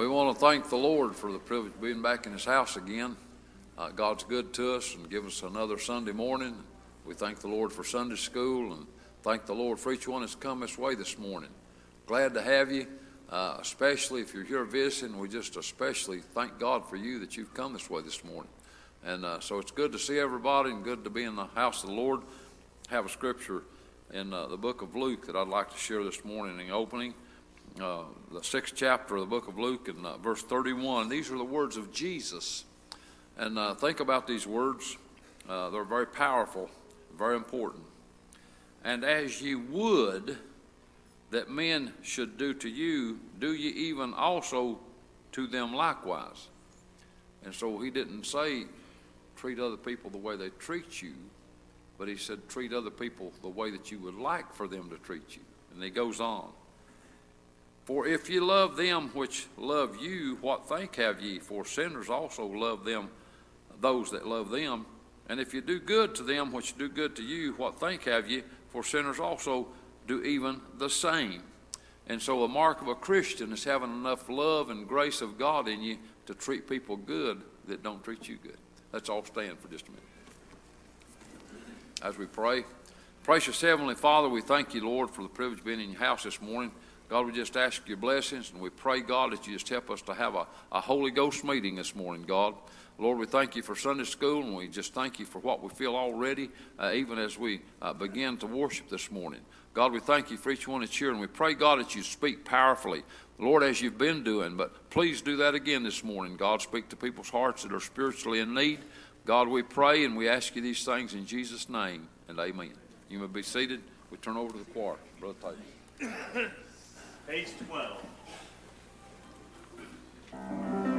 We want to thank the Lord for the privilege of being back in His house again. Uh, God's good to us and give us another Sunday morning. We thank the Lord for Sunday school and thank the Lord for each one that's come this way this morning. Glad to have you, uh, especially if you're here visiting. We just especially thank God for you that you've come this way this morning. And uh, so it's good to see everybody and good to be in the house of the Lord. Have a scripture in uh, the book of Luke that I'd like to share this morning in the opening uh, the sixth chapter of the book of Luke and uh, verse 31. These are the words of Jesus. And uh, think about these words. Uh, they're very powerful, very important. And as ye would that men should do to you, do ye even also to them likewise. And so he didn't say treat other people the way they treat you, but he said treat other people the way that you would like for them to treat you. And he goes on. For if ye love them which love you, what thank have ye? For sinners also love them, those that love them. And if you do good to them which do good to you, what thank have ye? For sinners also do even the same. And so, a mark of a Christian is having enough love and grace of God in you to treat people good that don't treat you good. Let's all stand for just a minute. As we pray, precious Heavenly Father, we thank you, Lord, for the privilege of being in your house this morning. God, we just ask your blessings, and we pray, God, that you just help us to have a, a Holy Ghost meeting this morning, God. Lord, we thank you for Sunday school, and we just thank you for what we feel already, uh, even as we uh, begin to worship this morning. God, we thank you for each one that's here, and we pray, God, that you speak powerfully, Lord, as you've been doing. But please do that again this morning, God. Speak to people's hearts that are spiritually in need. God, we pray and we ask you these things in Jesus' name, and amen. You may be seated. We turn over to the choir. Brother. Page 12.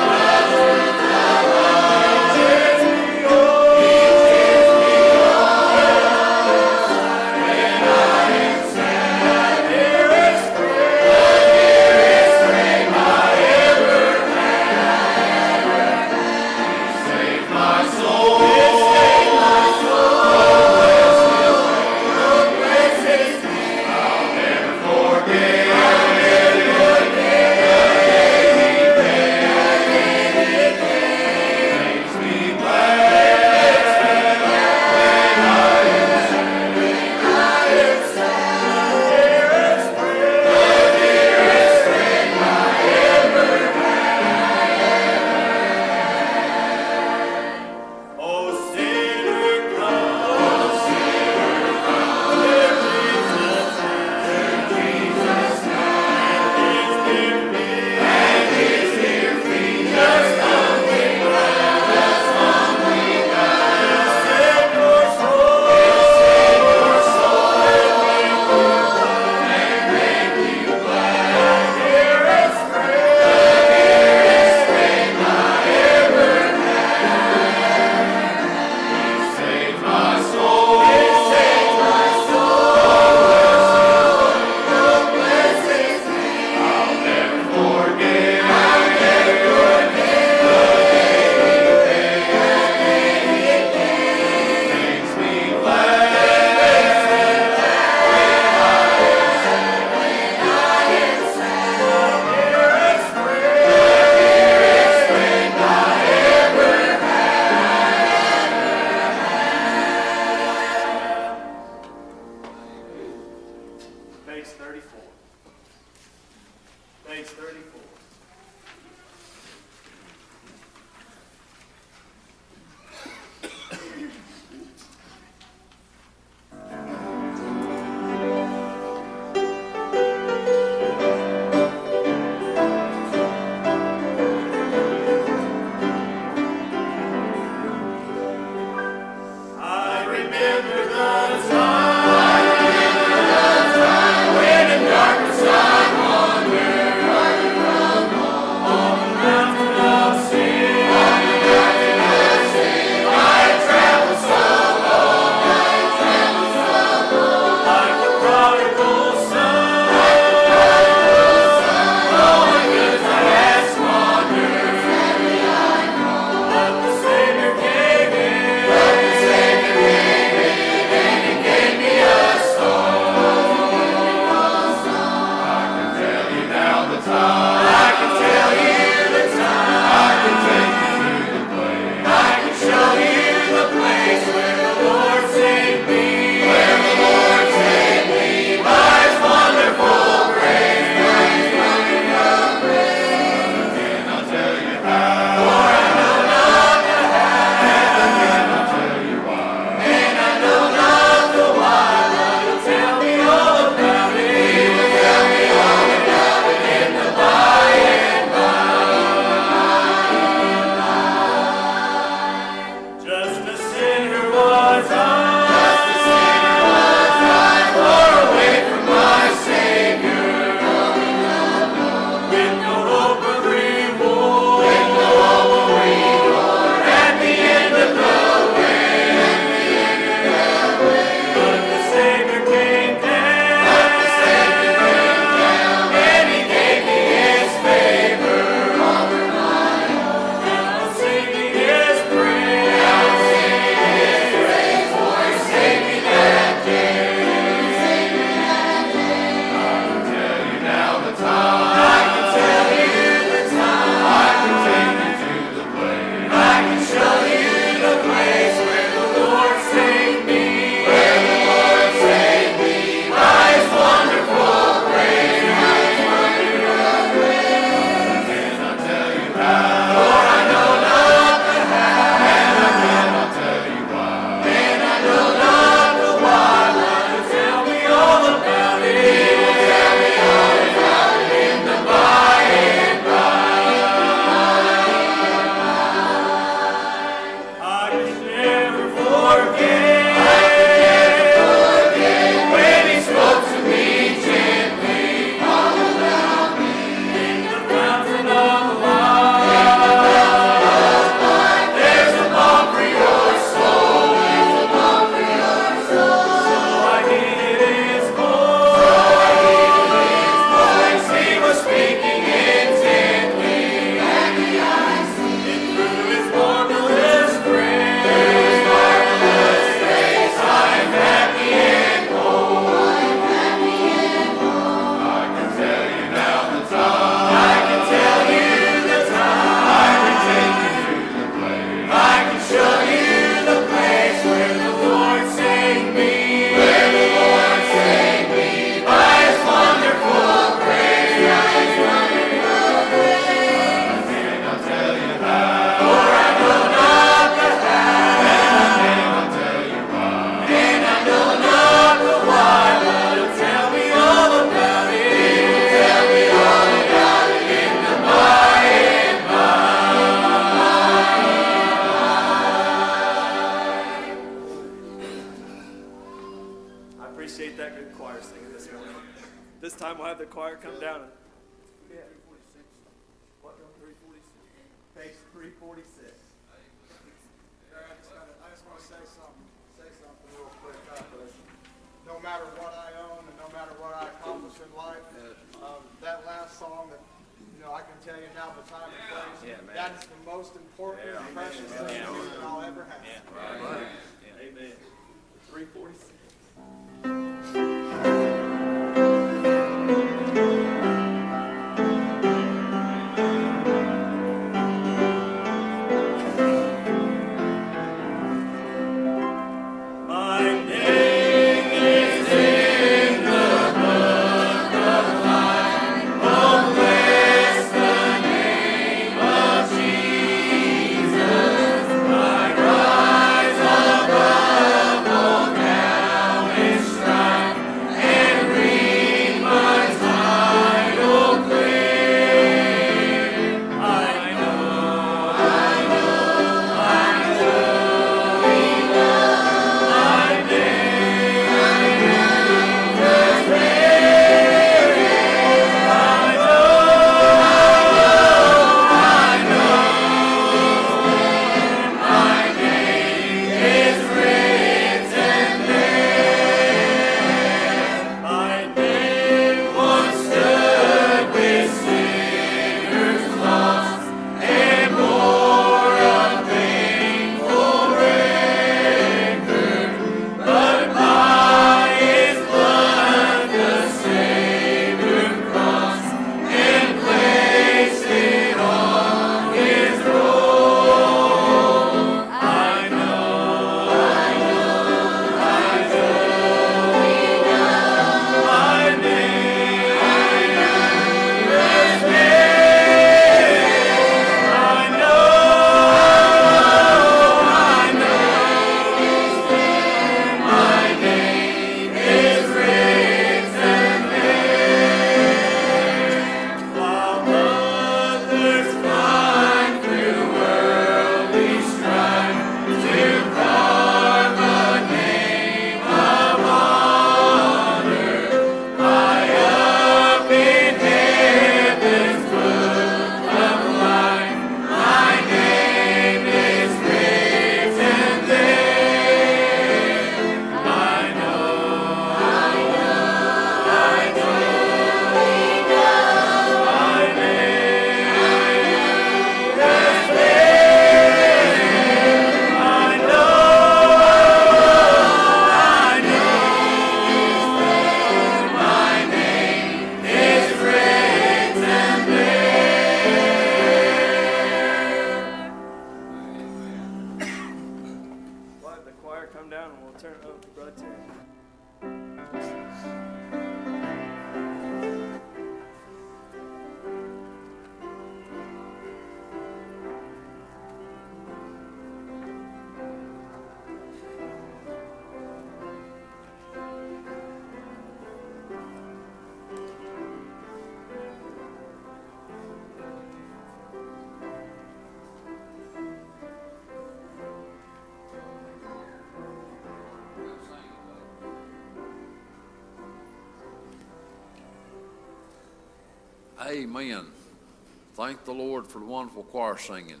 For the wonderful choir singing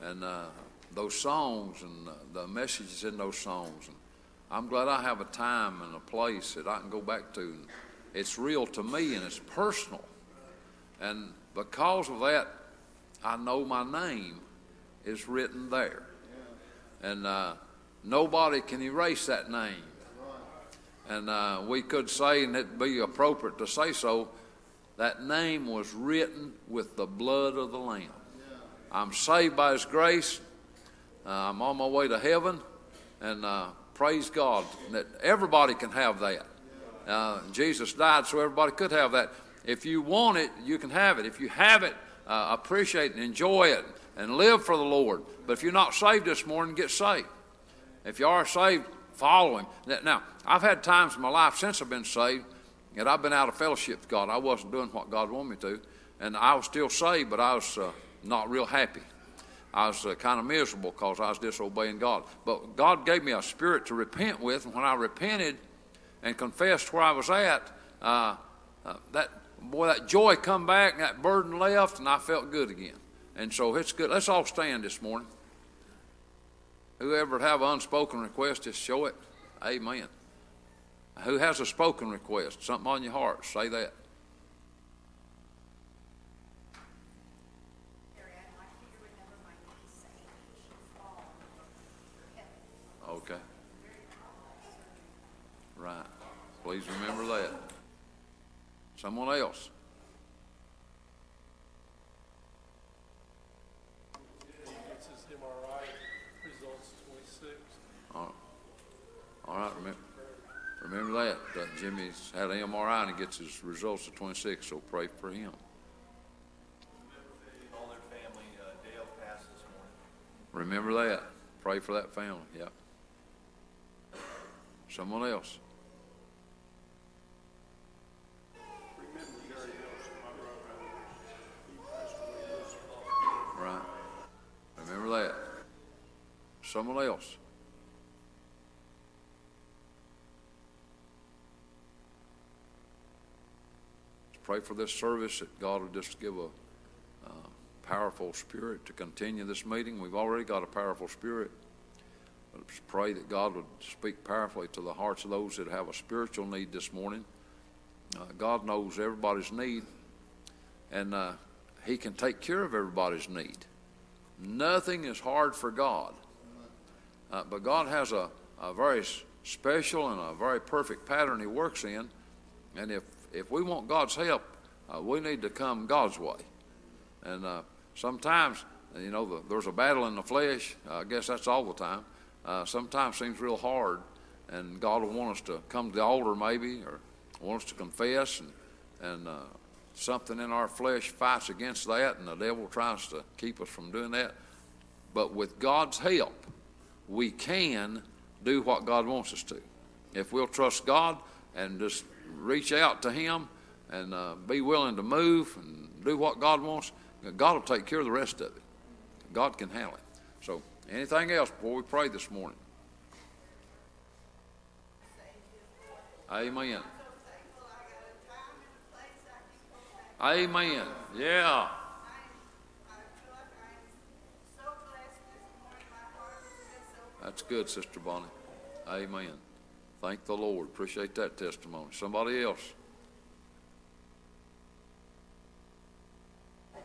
and uh, those songs and uh, the messages in those songs. And I'm glad I have a time and a place that I can go back to. It's real to me and it's personal. And because of that, I know my name is written there. And uh, nobody can erase that name. And uh, we could say, and it'd be appropriate to say so, that name was written with the blood of the Lamb. I'm saved by His grace. Uh, I'm on my way to heaven. And uh, praise God that everybody can have that. Uh, Jesus died so everybody could have that. If you want it, you can have it. If you have it, uh, appreciate and enjoy it and live for the Lord. But if you're not saved this morning, get saved. If you are saved, follow Him. Now, I've had times in my life since I've been saved that I've been out of fellowship with God. I wasn't doing what God wanted me to. And I was still saved, but I was uh, not real happy. I was uh, kind of miserable because I was disobeying God. But God gave me a spirit to repent with, and when I repented and confessed where I was at, uh, uh, that boy, that joy come back, and that burden left, and I felt good again. And so it's good. Let's all stand this morning. Whoever have an unspoken request, just show it. Amen. Who has a spoken request? Something on your heart? Say that. Okay. Right. Please remember that. Someone else. All right, remember, remember that. that Jimmy's had an MRI and he gets his results at 26, so pray for him. Uh. Remember that. Pray for that family. Yep. Someone else. Right. Remember that. Someone else. Pray for this service that God will just give a uh, powerful spirit to continue this meeting. We've already got a powerful spirit. Let's pray that God would speak powerfully to the hearts of those that have a spiritual need this morning. Uh, God knows everybody's need, and uh, He can take care of everybody's need. Nothing is hard for God. Uh, but God has a, a very special and a very perfect pattern He works in. And if, if we want God's help, uh, we need to come God's way. And uh, sometimes, you know, the, there's a battle in the flesh. I guess that's all the time. Uh, sometimes seems real hard, and God will want us to come to the altar maybe, or want us to confess, and, and uh, something in our flesh fights against that, and the devil tries to keep us from doing that. But with God's help, we can do what God wants us to. If we'll trust God and just reach out to Him and uh, be willing to move and do what God wants, God will take care of the rest of it. God can handle it. So, anything else before we pray this morning? Amen. Amen. Yeah. That's good, Sister Bonnie. Amen. Thank the Lord. Appreciate that testimony. Somebody else. I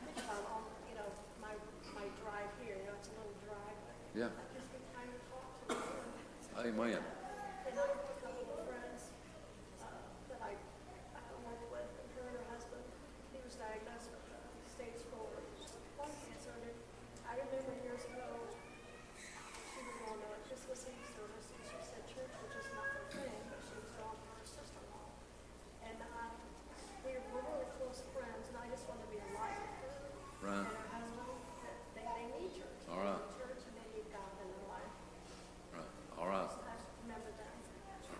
think about all, you know, my, my drive here, you know, it's a little drive. Yeah. I just been trying to talk to them. Amen. And I have a couple of friends, uh, that I, I work with, and her and her husband, he was diagnosed with uh, stage four lung cancer. And I remember years ago, she was going to just listening service, and she said church was just not her thing, but she was going for her sister-in-law. And, uh, we were really close friends, and I just wanted to be a light for her. Right. And her husband, that they, they need church. All right. They need church and they need God in their life. Right. All right. I remember that.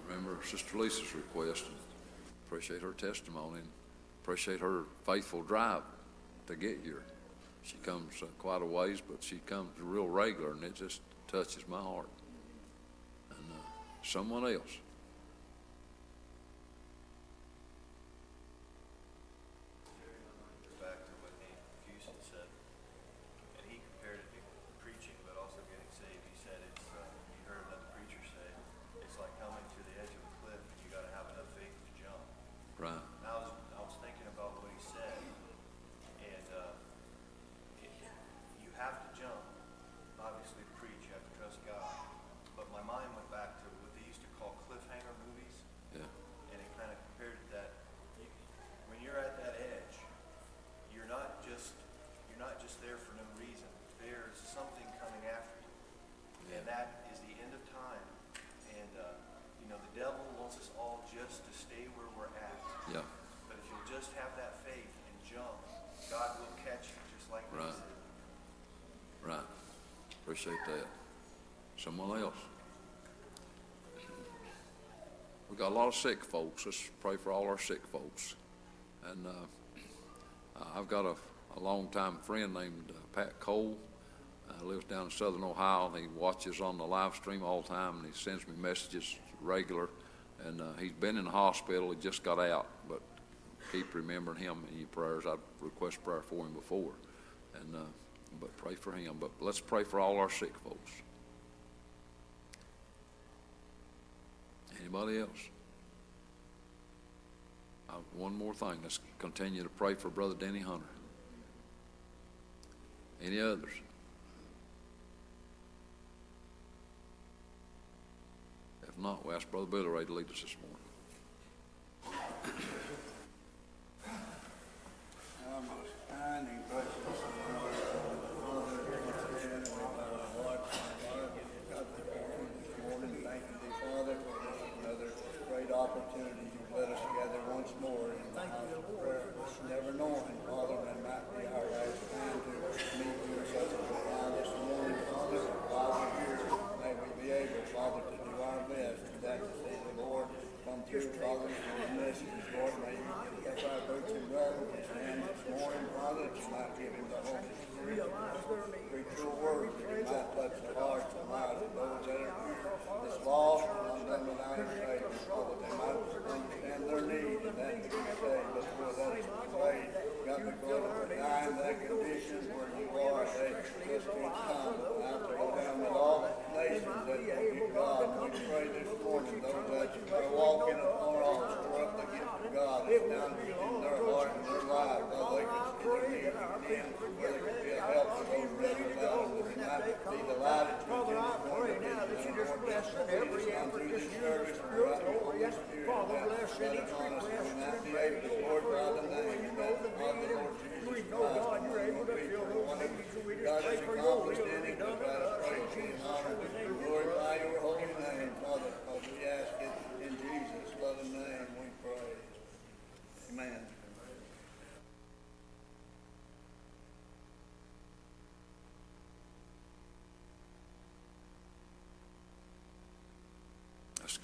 Remember Sister Lisa's request. and Appreciate her testimony and appreciate her faithful drive to get here. She comes uh, quite a ways, but she comes real regular, and it just touches my heart. And uh, someone else. back to what Nate Houston said, and he compared it to preaching, but also getting saved. He said it's, uh, you heard another preacher say, it's like coming to the edge of a cliff, and you gotta have enough faith to jump. Right. And I was, I was thinking about what he said, and, uh, it- you have to jump, obviously to preach, you have to trust God. But my mind went back to what they used to call cliffhanger movies, Yeah. and it kind of compared to that. You, when you're at that edge, you're not just you're not just there for no reason. There's something coming after you, and that is the end of time. And uh, you know the devil wants us all just to stay where we're at. Yeah. But if you'll just have that faith and jump, God will catch you, just like they Right. said. Right. Someone else. We've got a lot of sick folks. Let's pray for all our sick folks. And uh, I've got a, a longtime friend named uh, Pat Cole. Uh, lives down in southern Ohio, and he watches on the live stream all the time, and he sends me messages regular. And uh, he's been in the hospital. He just got out, but keep remembering him in your prayers. I've requested prayer for him before, and uh, but pray for him. But let's pray for all our sick folks. Anybody else? Uh, one more thing. Let's continue to pray for Brother Denny Hunter. Any others? If not, we ask Brother Billy Ray to lead us this morning. Kind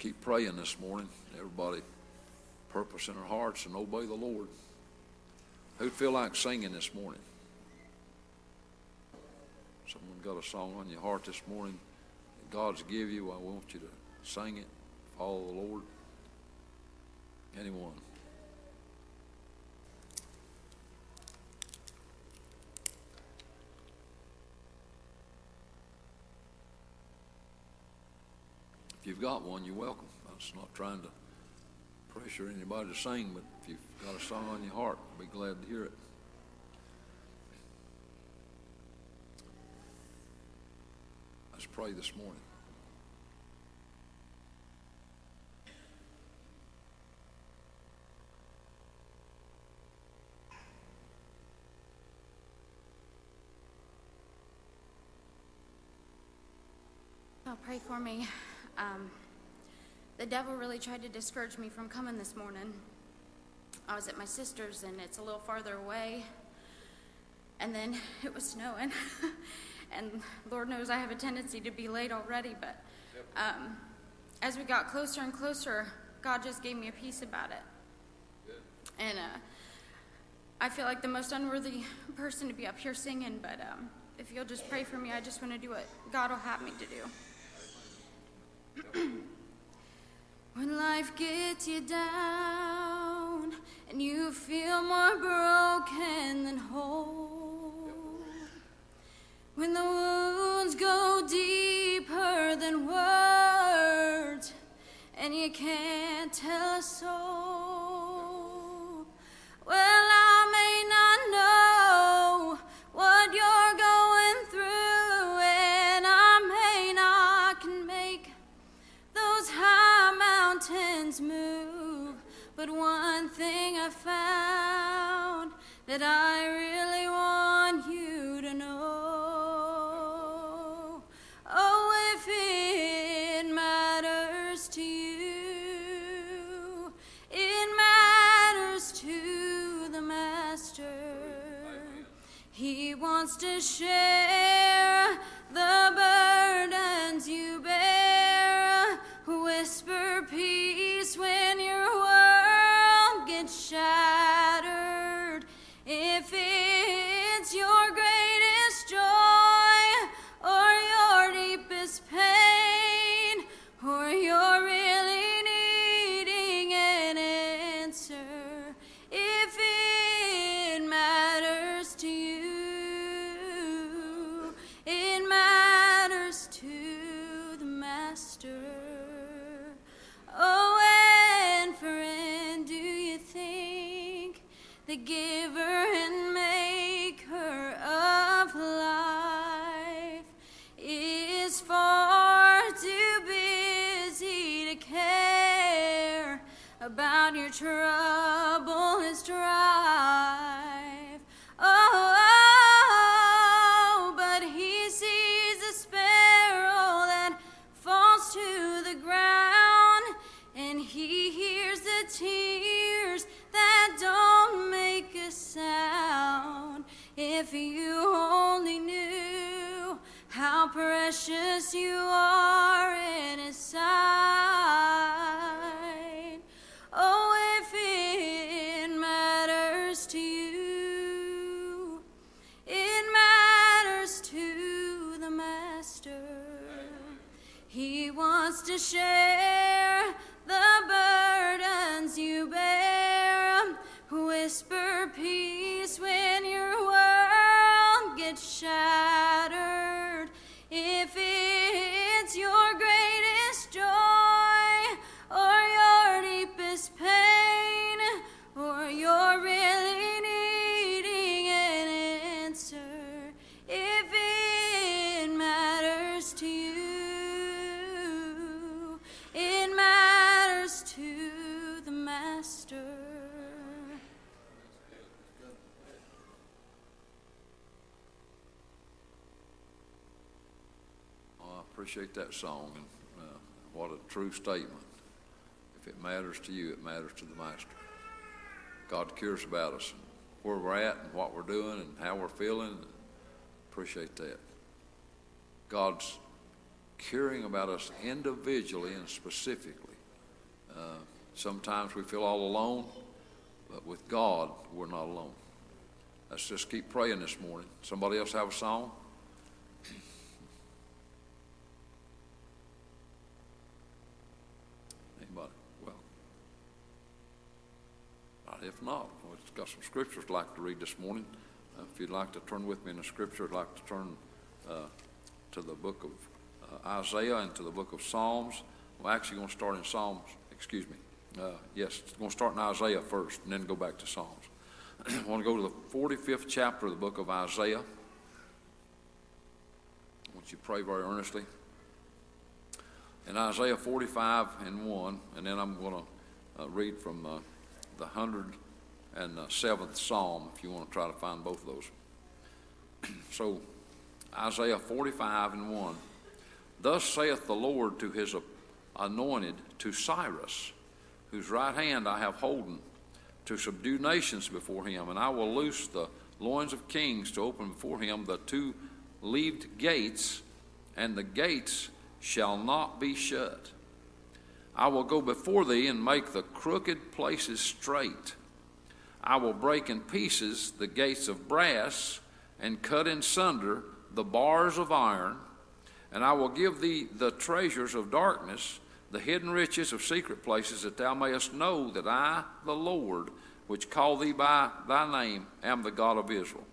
keep praying this morning. Everybody purpose in our hearts and obey the Lord. Who'd feel like singing this morning? Someone got a song on your heart this morning God's give you. I want you to sing it. Follow the Lord. Anyone? If you've got one, you're welcome. I'm just not trying to pressure anybody to sing, but if you've got a song on your heart, I'll be glad to hear it. Let's pray this morning. Oh, pray for me. Um, the devil really tried to discourage me from coming this morning. I was at my sister's, and it's a little farther away. And then it was snowing. and Lord knows I have a tendency to be late already, but um, as we got closer and closer, God just gave me a peace about it. And uh, I feel like the most unworthy person to be up here singing, but um, if you'll just pray for me, I just want to do what God will have me to do. when life gets you down and you feel more broken than whole, when the wounds go deeper than words and you can't tell a soul, well, appreciate that song, and uh, what a true statement. If it matters to you, it matters to the Master. God cares about us, and where we're at, and what we're doing, and how we're feeling. Appreciate that. God's caring about us individually and specifically. Uh, sometimes we feel all alone, but with God, we're not alone. Let's just keep praying this morning. Somebody else have a song? Anybody? Well, all right, if not, we've got some scriptures I'd like to read this morning. Uh, if you'd like to turn with me in the scripture, I'd like to turn uh, to the book of uh, Isaiah and to the book of Psalms. We're actually going to start in Psalms, excuse me. Uh, yes, going to start in Isaiah first and then go back to Psalms. I want to go to the 45th chapter of the book of Isaiah. I want you to pray very earnestly in Isaiah 45 and 1, and then I'm going to uh, read from uh, the 107th Psalm if you want to try to find both of those. so, Isaiah 45 and 1. Thus saith the Lord to his anointed, to Cyrus, whose right hand I have holden, to subdue nations before him, and I will loose the loins of kings to open before him the two leaved gates, and the gates shall not be shut. I will go before thee and make the crooked places straight. I will break in pieces the gates of brass and cut in sunder the bars of iron. And I will give thee the treasures of darkness, the hidden riches of secret places, that thou mayest know that I, the Lord, which call thee by thy name, am the God of Israel.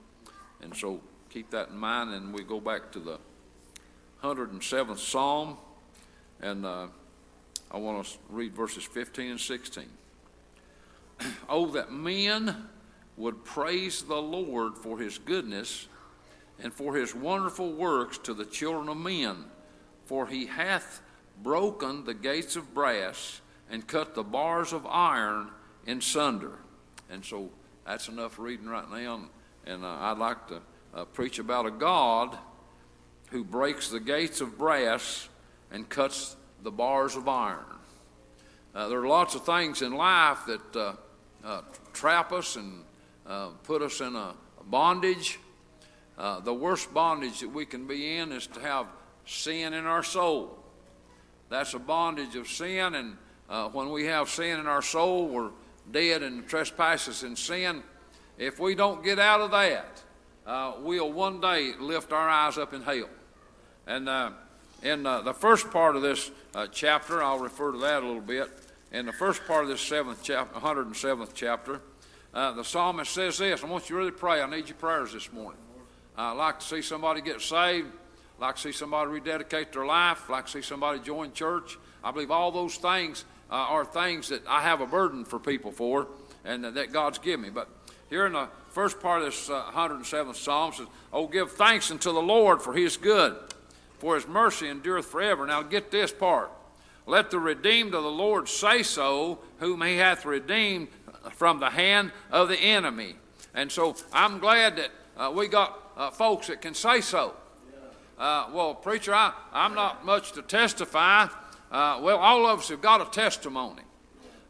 And so keep that in mind, and we go back to the 107th Psalm, and uh, I want to read verses 15 and 16. oh, that men would praise the Lord for his goodness and for his wonderful works to the children of men, for he hath broken the gates of brass and cut the bars of iron in sunder. And so that's enough reading right now, and uh, I'd like to uh, preach about a God who breaks the gates of brass and cuts the bars of iron. Uh, there are lots of things in life that uh, uh, trap us and uh, put us in a bondage. Uh, the worst bondage that we can be in is to have sin in our soul. That's a bondage of sin, and uh, when we have sin in our soul, we're dead in trespasses and sin. If we don't get out of that, we'll one day lift our eyes up in hell. And uh, in uh, the first part of this uh, chapter, I'll refer to that a little bit. In the first part of this seventh chapter, 107th chapter, uh, the psalmist says this. I want you to really pray. I need your prayers this morning. I'd like to see somebody get saved. I'd like to see somebody rededicate their life. I'd like to see somebody join church. I believe all those things uh, are things that I have a burden for people for and that God's given me. But here in the first part of this uh, 107th Psalm says, Oh, give thanks unto the Lord, for he is good, for his mercy endureth forever. Now get this part. Let the redeemed of the Lord say so, whom he hath redeemed from the hand of the enemy. And so I'm glad that uh, we got uh, folks that can say so. Uh, well, preacher, I, I'm not much to testify. Uh, well, all of us have got a testimony.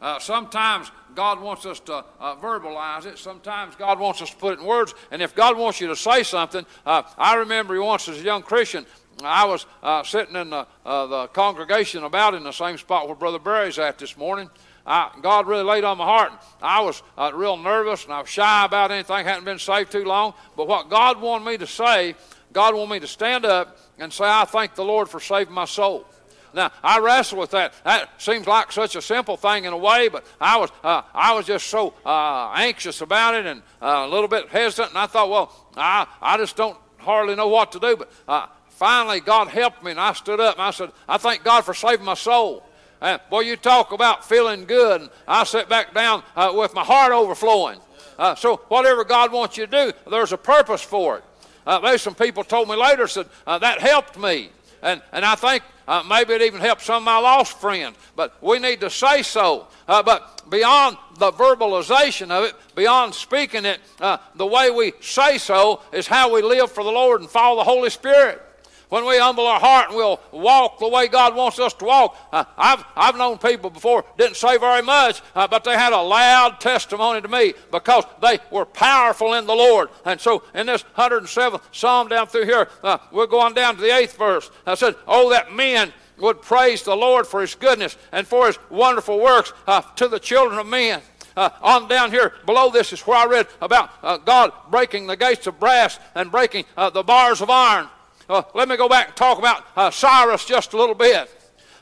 Uh, sometimes God wants us to uh, verbalize it. Sometimes God wants us to put it in words. And if God wants you to say something, I remember once as a young Christian, I was uh, sitting in the, uh, the congregation about in the same spot where Brother Barry's at this morning. I, God really laid on my heart. I was uh, real nervous and I was shy about anything. hadn't been saved too long. But what God wanted me to say, God wanted me to stand up and say, I thank the Lord for saving my soul. Now I wrestle with that. That seems like such a simple thing in a way, but I was uh, I was just so uh, anxious about it and uh, a little bit hesitant, and I thought, well, I I just don't hardly know what to do. But uh, finally, God helped me, and I stood up and I said, I thank God for saving my soul. And boy, you talk about feeling good. And I sat back down uh, with my heart overflowing. Uh, so whatever God wants you to do, there's a purpose for it. there's some people told me later said that helped me, and and I think uh, maybe it even helped some of my lost friends. But we need to say so. Uh, but beyond the verbalization of it, beyond speaking it, uh, the way we say so is how we live for the Lord and follow the Holy Spirit when we humble our heart and we'll walk the way God wants us to walk. Uh, I've, I've known people before, didn't say very much, uh, but they had a loud testimony to me because they were powerful in the Lord. And so in this 107th Psalm down through here, uh, we're going down to the eighth verse. I said, Oh, that men would praise the Lord for his goodness and for his wonderful works uh, to the children of men. Uh, on down here below this is where I read about uh, God breaking the gates of brass and breaking uh, the bars of iron. Uh, let me go back and talk about uh, Cyrus just a little bit.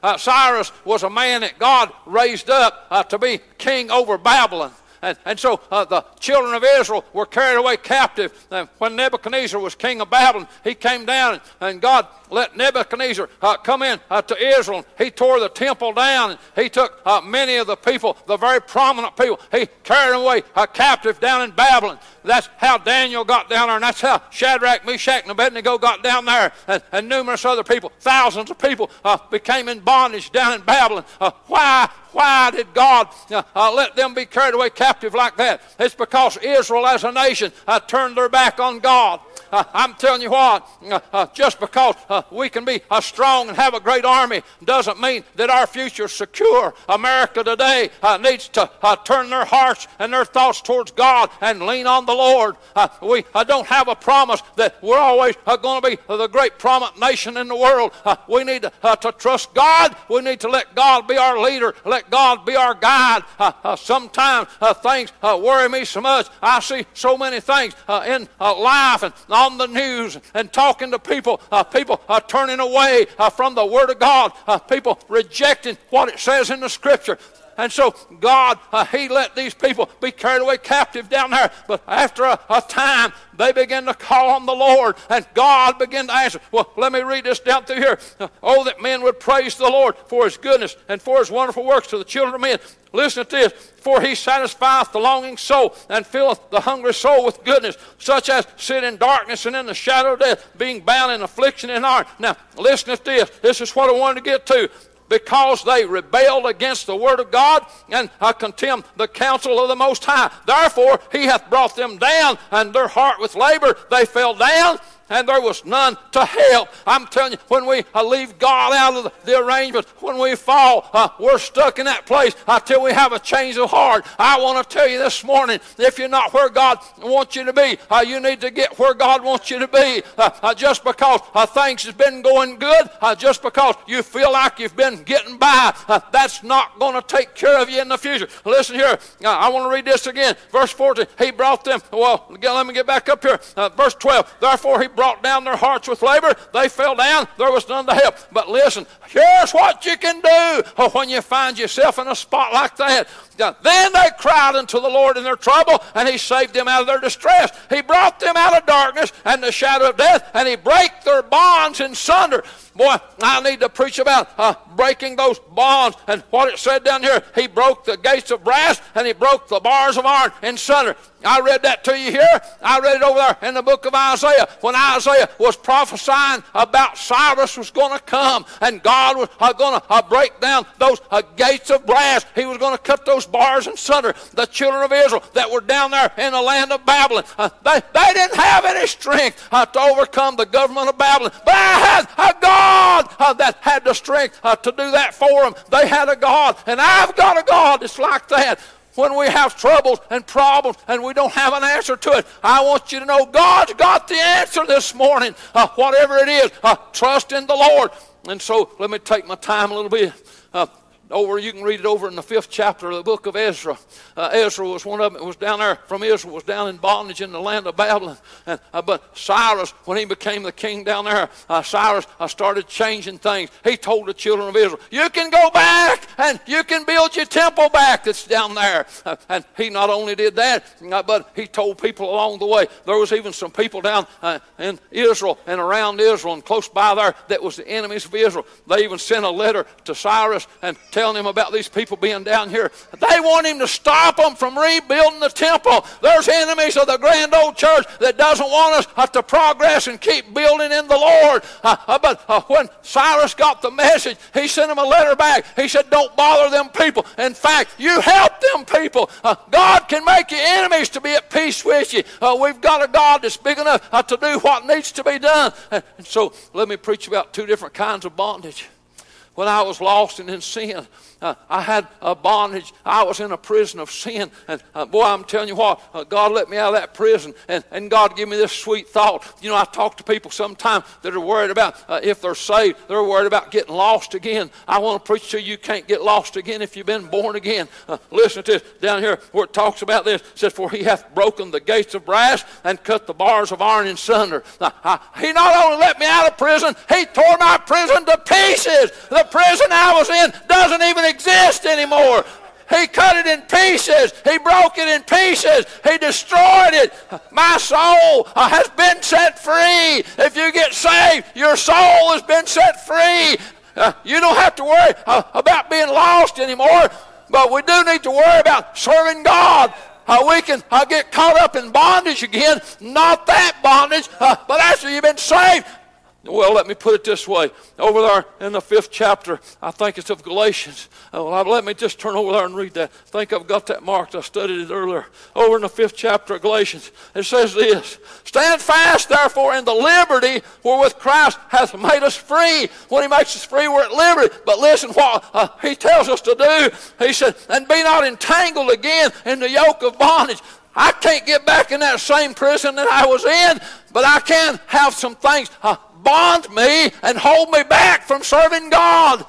Uh, Cyrus was a man that God raised up to be king over Babylon. And, and so uh, the children of Israel were carried away captive. And when Nebuchadnezzar was king of Babylon, he came down and, and God let Nebuchadnezzar uh, come in uh, to Israel. He tore the temple down. He took uh, many of the people, the very prominent people, he carried away uh, captive down in Babylon. That's how Daniel got down there, and that's how Shadrach, Meshach, and Abednego got down there, and, and numerous other people, thousands of people, uh, became in bondage down in Babylon. why? Why did God uh, uh, let them be carried away captive like that? It's because Israel as a nation uh, turned their back on God. Uh, I'm telling you what, uh, uh, just because we can be strong and have a great army doesn't mean that our future is secure. America today needs to turn their hearts and their thoughts towards God and lean on the Lord. we don't have a promise that we're always going to be the great prominent nation in the world. we need to, to trust God. We need to let God be our leader. Let God be our guide. Uh, uh, sometimes uh, things uh, worry me so much. I see so many things uh, in uh, life and on the news and talking to people, people Uh, turning away uh, from the Word of God, uh, people rejecting what it says in the Scripture. And so God, uh, He let these people be carried away captive down there. But after a, a, time, they began to call on the Lord, and God began to answer. Well, let me read this down through here. Uh, oh, that men would praise the Lord for His goodness and for His wonderful works to the children of men. Listen to this. For he satisfieth the longing soul and filleth the hungry soul with goodness, such as sit in darkness and in the shadow of death, being bound in affliction and iron. Now, listen to this. This is what I wanted to get to because they rebelled against the word of God and uh, contemned the counsel of the Most High. Therefore, he hath brought them down, and their heart with labor they fell down, and there was none to help. I'm telling you, when we uh, leave God out of the, arrangement, when we fall, uh, we're stuck in that place until we have a change of heart. I want to tell you this morning if you're not where God wants you to be, uh, you need to get where God wants you to be. Uh, uh, just because uh, things have been going good, just because you feel like you've been getting by, that's not going to take care of you in the future. Listen here, I want to read this again. Verse 14, He brought them, well, let me get back up here. verse 12, therefore He brought down their hearts with labor. They fell down. There was none to help. But listen, here's what you can do oh, when you find yourself in a spot like that. Then they cried unto the Lord in their trouble, and He saved them out of their distress. He brought them out of darkness and the shadow of death, and He brake their bonds in sunder. Boy, I need to preach about uh, breaking those bonds and what it said down here. He broke the gates of brass and he broke the bars of iron in sunder. I read that to you here. I read it over there in the book of Isaiah when Isaiah was prophesying about Cyrus was going to come and God was uh, going to uh, break down those uh, gates of brass. He was going to cut those bars in sunder. The children of Israel that were down there in the land of Babylon, uh, they, they didn't have any strength uh, to overcome the government of Babylon. But I had a God uh, that had the strength to do that for them. They had a God, and I've got a God that's like that when we have troubles and problems and we don't have an answer to it, I want you to know God's got the answer this morning. Uh, whatever it is, uh, trust in the Lord. And so let me take my time a little bit. Over you can read it over in the fifth chapter of the book of ezra. Uh, ezra was one of them. It was down there from israel was down in bondage in the land of babylon. And, uh, but cyrus when he became the king down there uh, cyrus uh, started changing things. He told the children of israel you can go back and you can build your temple back that's down there. Uh, and he not only did that uh, but he told people along the way. There was even some people down in israel and around israel and close by there that was the enemies of israel. They even sent a letter to cyrus and telling him about these people being down here. They want him to stop them from rebuilding the temple. There's enemies of the grand old church that doesn't want us to progress and keep building in the Lord. Uh, uh, but uh, when Cyrus got the message, he sent him a letter back. He said, Don't bother them people. In fact, you help them people. Uh, God can make your enemies to be at peace with you. Uh, we've got a God that's big enough uh, to do what needs to be done. And so let me preach about two different kinds of bondage when I was lost and in sin. Uh, I had a bondage. I was in a prison of sin. And uh, boy, I'm telling you what, uh, God let me out of that prison. And, and God gave me this sweet thought. You know, I talk to people sometimes that are worried about uh, if they're saved, they're worried about getting lost again. I want to preach to you, you can't get lost again if you've been born again. Uh, listen to this down here where it talks about this. It says, For he hath broken the gates of brass and cut the bars of iron in sunder. Now, he not only let me out of prison, he tore my prison to pieces. The prison I was in doesn't even exist anymore. He cut it in pieces. He broke it in pieces. He destroyed it. My soul uh, has been set free. If you get saved, your soul has been set free. Uh, you don't have to worry uh, about being lost anymore, but we do need to worry about serving God. Uh, we can uh, get caught up in bondage again. Not that bondage, uh, but after you've been saved, well, let me put it this way. Over there in the fifth chapter, I think it's of Galatians. Uh, well, let me just turn over there and read that. I think I've got that marked. I studied it earlier. Over in the fifth chapter of Galatians, it says this Stand fast, therefore, in the liberty wherewith Christ hath made us free. When he makes us free, we're at liberty. But listen what uh, he tells us to do. He said, And be not entangled again in the yoke of bondage. I can't get back in that same prison that I was in, but I can have some things uh, bond me and hold me back from serving God.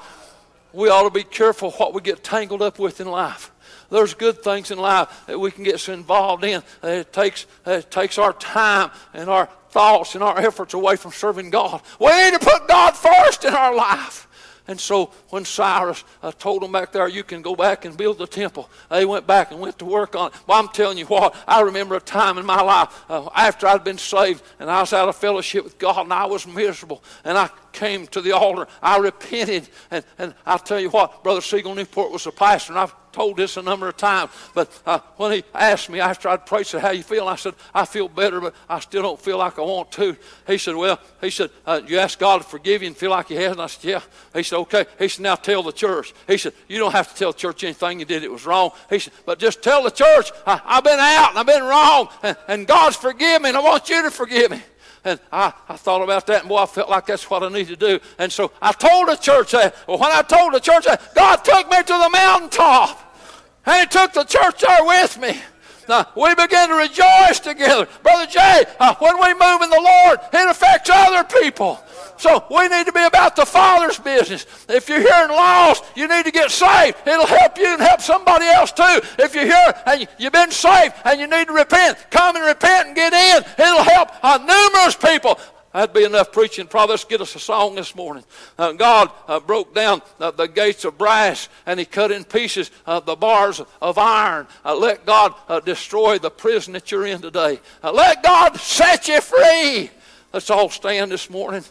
We ought to be careful what we get tangled up with in life. There's good things in life that we can get so involved in. It takes, it takes our time and our thoughts and our efforts away from serving God. We need to put God first in our life. And so when Cyrus uh, told them back there, you can go back and build the temple, they went back and went to work on it. Well, I'm telling you what, I remember a time in my life uh, after I'd been saved and I was out of fellowship with God and I was miserable. And I came to the altar, I repented. And, and I'll tell you what, Brother Siegel Newport was a pastor, and I've told this a number of times, but uh, when he asked me after I'd prayed, said, How you feel? I said, I feel better, but I still don't feel like I want to. He said, Well, he said, uh, You ask God to forgive you and feel like He has? And I said, Yeah. He said, Okay. He said, Now tell the church. He said, You don't have to tell the church anything you did, it was wrong. He said, But just tell the church, I, have been out and I've been wrong, and, and God's forgiven me, and I want you to forgive me. And I, I thought about that, and boy, I felt like that's what I need to do. And so I told the church that. Well, when I told the church that, God took me to the mountaintop. And he took the church there with me. Now, we begin to rejoice together. Brother Jay, uh, when we move in the Lord, it affects other people. So we need to be about the Father's business. If you're here and lost, you need to get saved. It'll help you and help somebody else too. If you're here and you've been saved and you need to repent, come and repent and get in. It'll help uh, numerous people. That'd be enough preaching. Probably let's get us a song this morning. Uh, God uh, broke down uh, the gates of brass and He cut in pieces uh, the bars of iron. Uh, let God uh, destroy the prison that you're in today. let God set you free. Let's all stand this morning.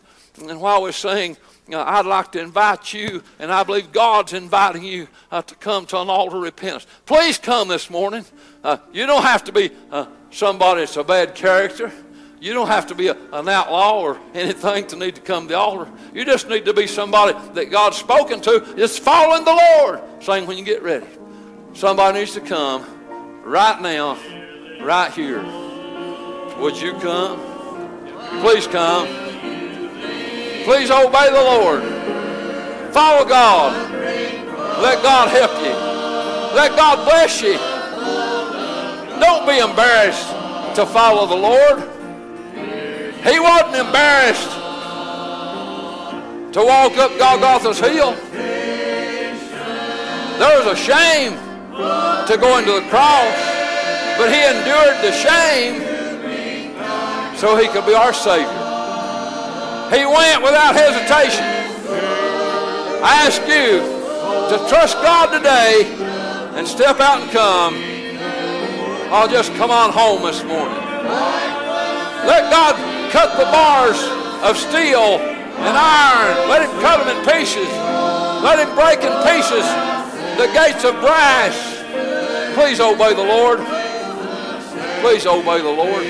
And while we're sing, I'd like to invite you, and I believe God's inviting you to come to an altar of repentance. Please come this morning. you don't have to be somebody that's a bad character. You don't have to be a, an outlaw or anything to need to come to the altar. You just need to be somebody that God's spoken to. Just following the Lord. Sing when you get ready. Somebody needs to come right now, right here. Would you come? Please come. Please obey the Lord. Follow God. Let God help you. Let God bless you. Don't be embarrassed to follow the Lord. He wasn't embarrassed to walk up Golgotha's hill. There was a shame to go into the cross, but he endured the shame so he could be our Savior. He went without hesitation. I ask you to trust God today and step out and come. I'll just come on home this morning. Let God cut the bars of steel and iron. Let him cut them in pieces. Let him break in pieces the gates of brass. Please obey the Lord. Please obey the Lord.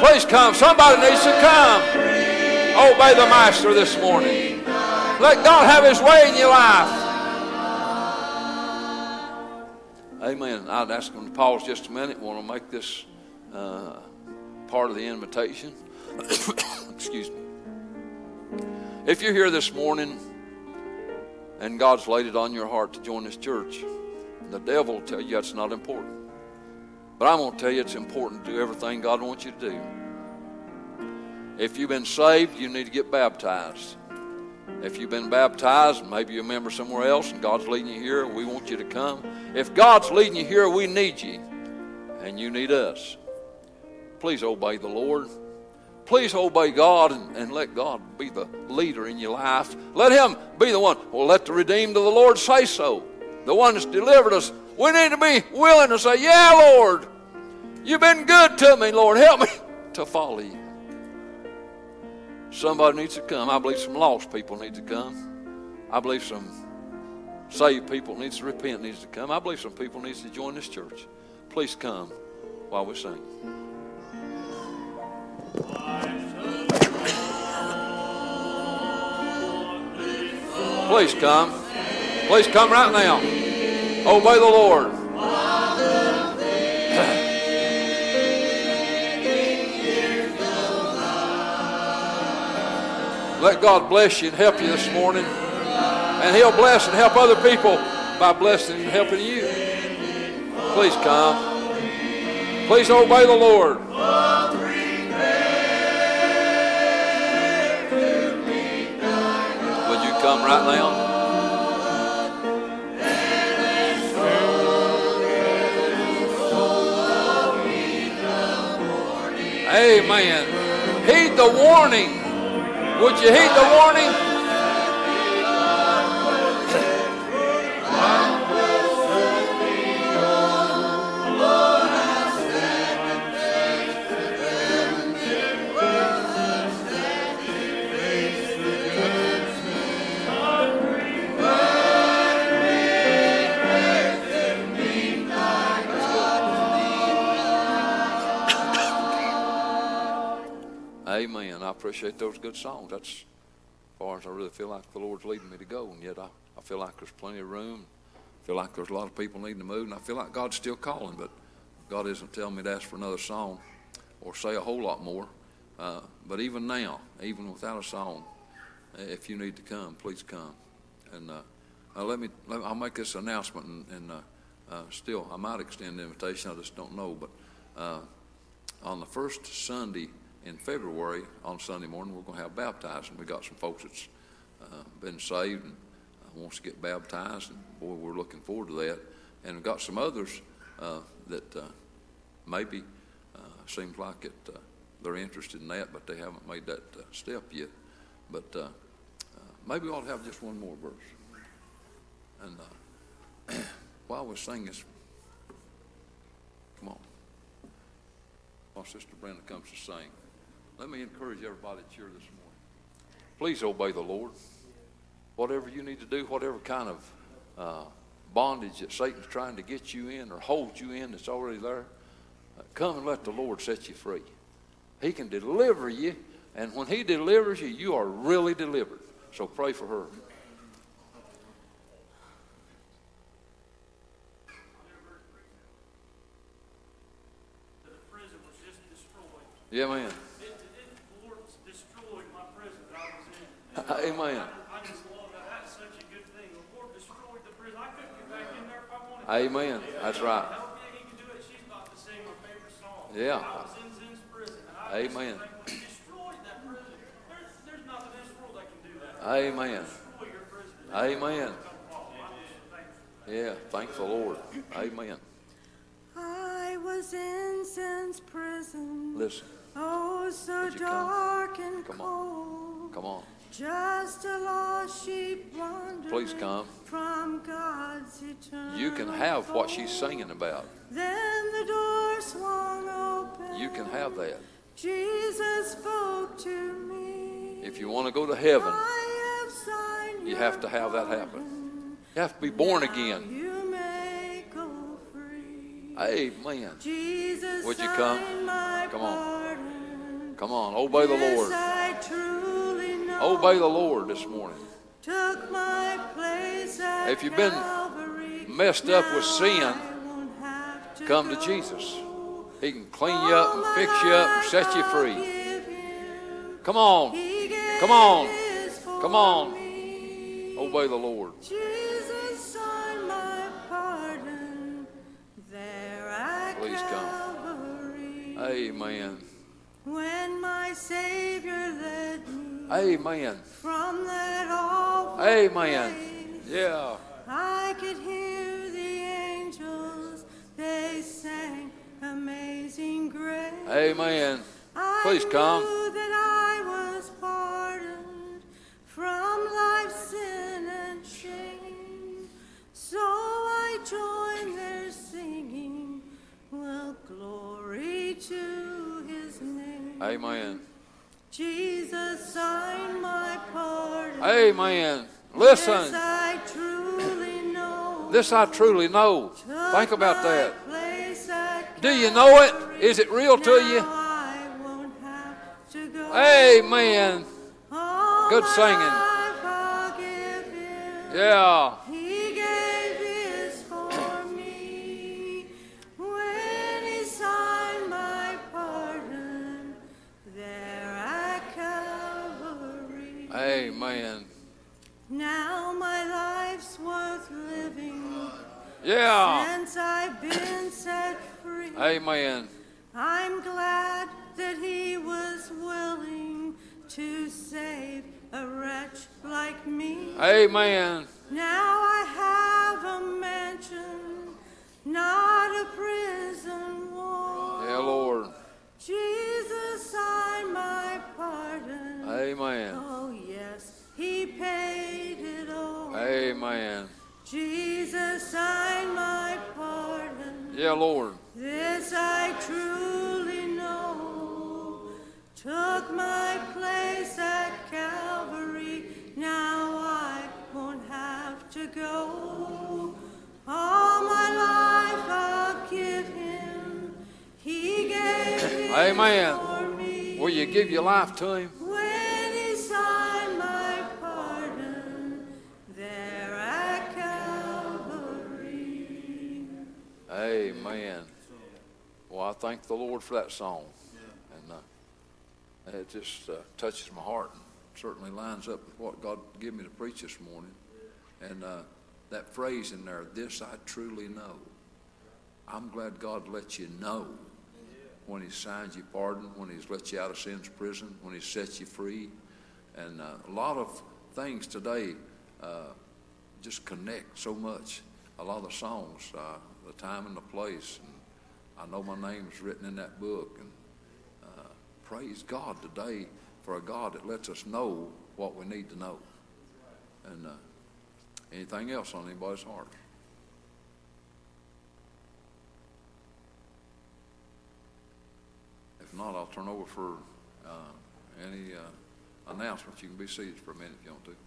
Please come. Somebody needs to come. Obey the Master this morning. Let God have his way in your life. Amen. I'd ask them to pause just a minute. Want to make this uh, part of the invitation. Excuse me. If you're here this morning and God's laid it on your heart to join this church, the devil will tell you that's not important. But I'm going to tell you it's important to do everything God wants you to do. If you've been saved, you need to get baptized. If you've been baptized, maybe you're a member somewhere else and God's leading you here, we want you to come. If God's leading you here, we need you. And you need us. Please obey the Lord. Please obey God and, and, let God be the leader in your life. Let Him be the one. Well, let the redeemed of the Lord say so. The one that's delivered us. We need to be willing to say, Yeah, Lord, you've been good to me, Lord. Help me to follow you. Somebody needs to come. I believe some lost people need to come. I believe some saved people needs to repent, needs to come. I believe some people needs to join this church. Please come while we sing. Please come. Please come right now. Obey the Lord. Let God bless you and help you this morning. And He'll bless and help other people by blessing and helping you. Please come. Please obey the Lord. Right now? Amen. Heed the warning. Would you heed the warning? Appreciate those good songs. That's as far as I really feel like the Lord's leading me to go. And yet I, I feel like there's plenty of room. I feel like there's a lot of people needing to move. And I feel like God's still calling, but God isn't telling me to ask for another song or say a whole lot more. Uh, but even now, even without a song, if you need to come, please come. And uh, uh, let me, let I'll make this announcement, and, and uh, uh, still, I might extend the invitation. I just don't know. But uh, on the first Sunday in February on Sunday morning, we're going to have baptizing. We got some folks that's uh, been saved and uh, wants to get baptized, and boy, we're looking forward to that. And we've got some others uh, that uh, maybe seems like it they're interested in that, but they haven't made that step yet. But maybe we ought to have just one more verse. And uh, while we sing this, come on. While Sister Brenda comes to sing, let me encourage everybody that's here this morning. Please obey the Lord. Whatever you need to do, whatever kind of uh, bondage that Satan's trying to get you in or hold you in that's already there, uh, come and let the Lord set you free. He can deliver you, and when He delivers you, you are really delivered. So pray for her. Yeah, man. Wanted. Amen. That's right. Help me, he can do it. She's about to sing my favorite song. Yeah. I was in Zen's prison. And I Amen. Just, like, he destroyed that prison. There's, there's nothing in this world that can do that. Amen. Destroy prison. Amen. I'm just thankful. Yeah, thank the Lord. Amen. I was in sin's prison. Listen, Oh, so Would you come? and Come on. come on. Just a lost sheep wandering Please come. from God's eternal You can have what she's singing about. Then the door swung open. You can have that. Jesus spoke to me. If you want to go to heaven, I have signed you have to have that happen. you have to be born again. You may go free. Amen. Jesus Would you come? my Come on. pardon. Come on, obey the Lord. I truly know. Obey the Lord this morning. Took my place at If you've been messed up with sin, I won't have to Come to. Jesus. He can clean you up and fix you up and set you free. Come on. Come on. Come on. Obey the Lord. Jesus signed my pardon there at Please come. Amen. When my Savior led me Amen. from that awful Amen. place, Yeah. I could hear the angels, they sang Amazing Grace. Amen. I Please come. knew that I was pardoned from life's sin and shame. So I joined their singing, well, glory to his name. Amen. Jesus signed my pardon. Amen. Listen, I truly know. this I truly know. Took Think about that. Do you know it? Is it real to you? I won't have to go. Amen. Good singing. life I'll give him. Yeah. Amen. I'm glad that he was willing to save a wretch like me. Amen. Now I have a mansion, not a prison wall. Yeah, Lord. Jesus signed my pardon. Amen. Oh, yes, he paid it all. Amen. Jesus signed my pardon. Yeah, Lord. This I truly know. Took my place at Calvary. Now I won't have to go. All my life I'll give him. He gave his Amen. for me. Will you give your life to Him? When Well, I thank the Lord for that song. And uh, it just uh, touches my heart and certainly lines up with what God gave me to preach this morning. And uh, that phrase in there, this I truly know. I'm glad God let you know when He signs you pardon, when He's let you out of sin's prison, when He sets you free. And uh, a lot of things today uh, just connect so much. A lot of the songs, uh, the time and the place. And I know my name's written in that book. And uh, praise God today for a God that lets us know what we need to know. And uh, anything else on anybody's heart? If not, I'll turn over for uh, any uh, announcements. You can be seated for a minute if you want to.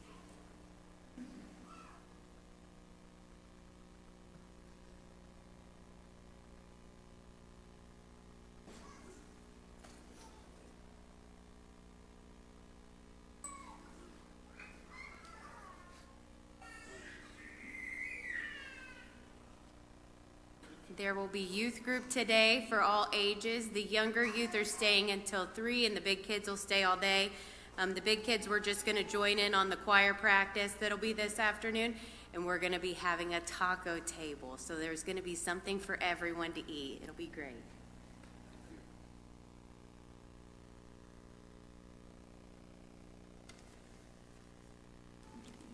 There will be youth group today for all ages. The younger youth are staying until 3, and the big kids will stay all day. Um, the big kids, we're just going to join in on the choir practice that'll be this afternoon, and we're going to be having a taco table. So there's going to be something for everyone to eat. It'll be great.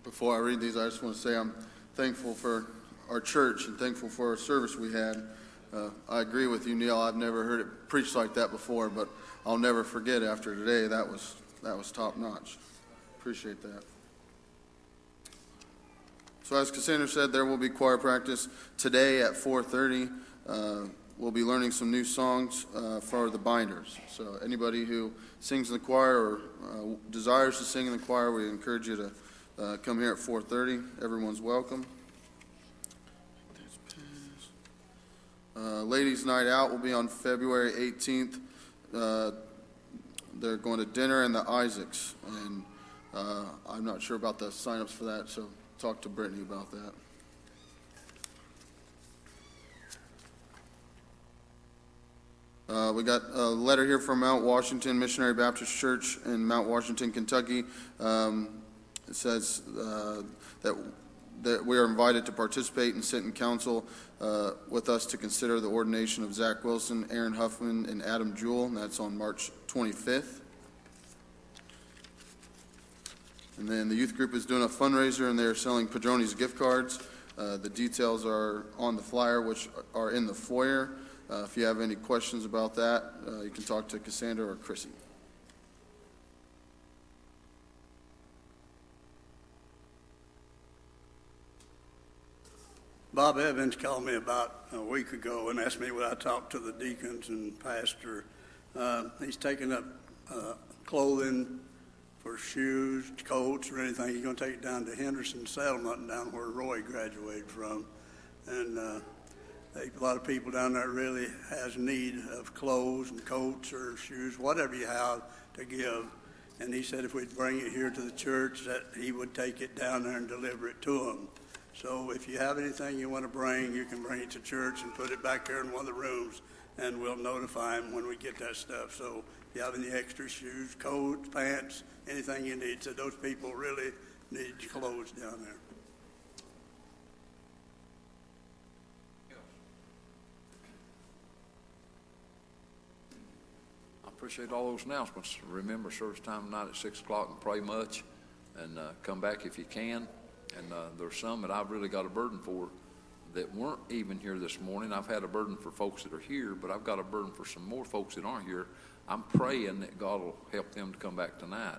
Before I read these, I just want to say I'm thankful for our church and thankful for our service we had. Uh, I agree with you, Neil. I've never heard it preached like that before, but I'll never forget after today. That was that was top notch. Appreciate that. So as Cassandra said, there will be choir practice today at 4:30. Uh, we'll be learning some new songs uh, for the binders. So anybody who sings in the choir or uh, desires to sing in the choir, we encourage you to uh, come here at 4:30. Everyone's welcome. Uh, ladies' Night Out will be on February 18th. Uh, they're going to dinner in the Isaacs, and uh, I'm not sure about the sign-ups for that, so talk to Brittany about that. Uh, we got a letter here from Mount Washington Missionary Baptist Church in Mount Washington, Kentucky. Um, it says uh, that that we are invited to participate and sit in council uh, with us to consider the ordination of Zach Wilson, Aaron Huffman, and Adam Jewell, and that's on March 25th. And then the youth group is doing a fundraiser, and they're selling Padroni's gift cards. Uh, the details are on the flyer, which are in the foyer. Uh, if you have any questions about that, uh, you can talk to Cassandra or Chrissy. Bob Evans called me about a week ago and asked me would I talk to the deacons and pastor. Uh, he's taking up uh, clothing for shoes, coats, or anything. He's going to take it down to Henderson Settlement, down where Roy graduated from. And uh, a lot of people down there really has need of clothes and coats or shoes, whatever you have to give. And he said if we'd bring it here to the church, that he would take it down there and deliver it to them. So if you have anything you want to bring, you can bring it to church and put it back there in one of the rooms, and we'll notify them when we get that stuff. So if you have any extra shoes, coats, pants, anything you need, so those people really need clothes down there. I appreciate all those announcements. Remember, service time tonight at 6 o'clock and pray much, and uh, come back if you can. And uh, there's some that I've really got a burden for that weren't even here this morning. I've had a burden for folks that are here, but I've got a burden for some more folks that aren't here. I'm praying that God will help them to come back tonight.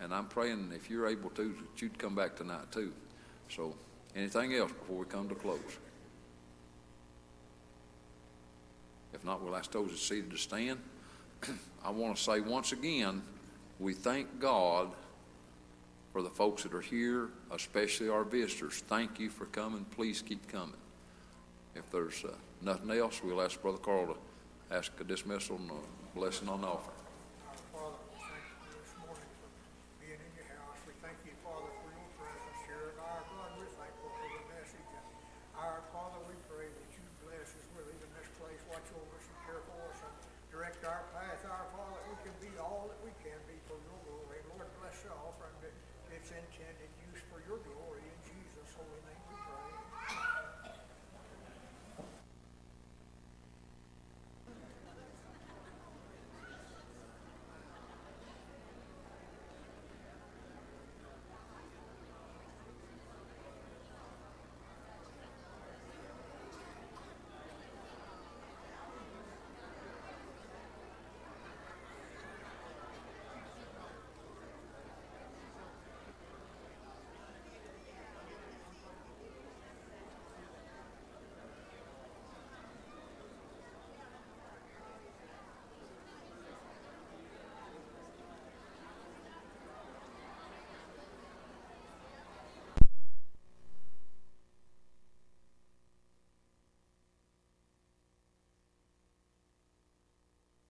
And I'm praying if you're able to, that you'd come back tonight too. So, anything else before we come to close? If not, we'll ask those seated to stand. I want to say once again, we thank God for the folks that are here, especially our visitors. Thank you for coming. Please keep coming. If there's uh, nothing else, we'll ask Brother Carl to ask a dismissal and a blessing on the offering.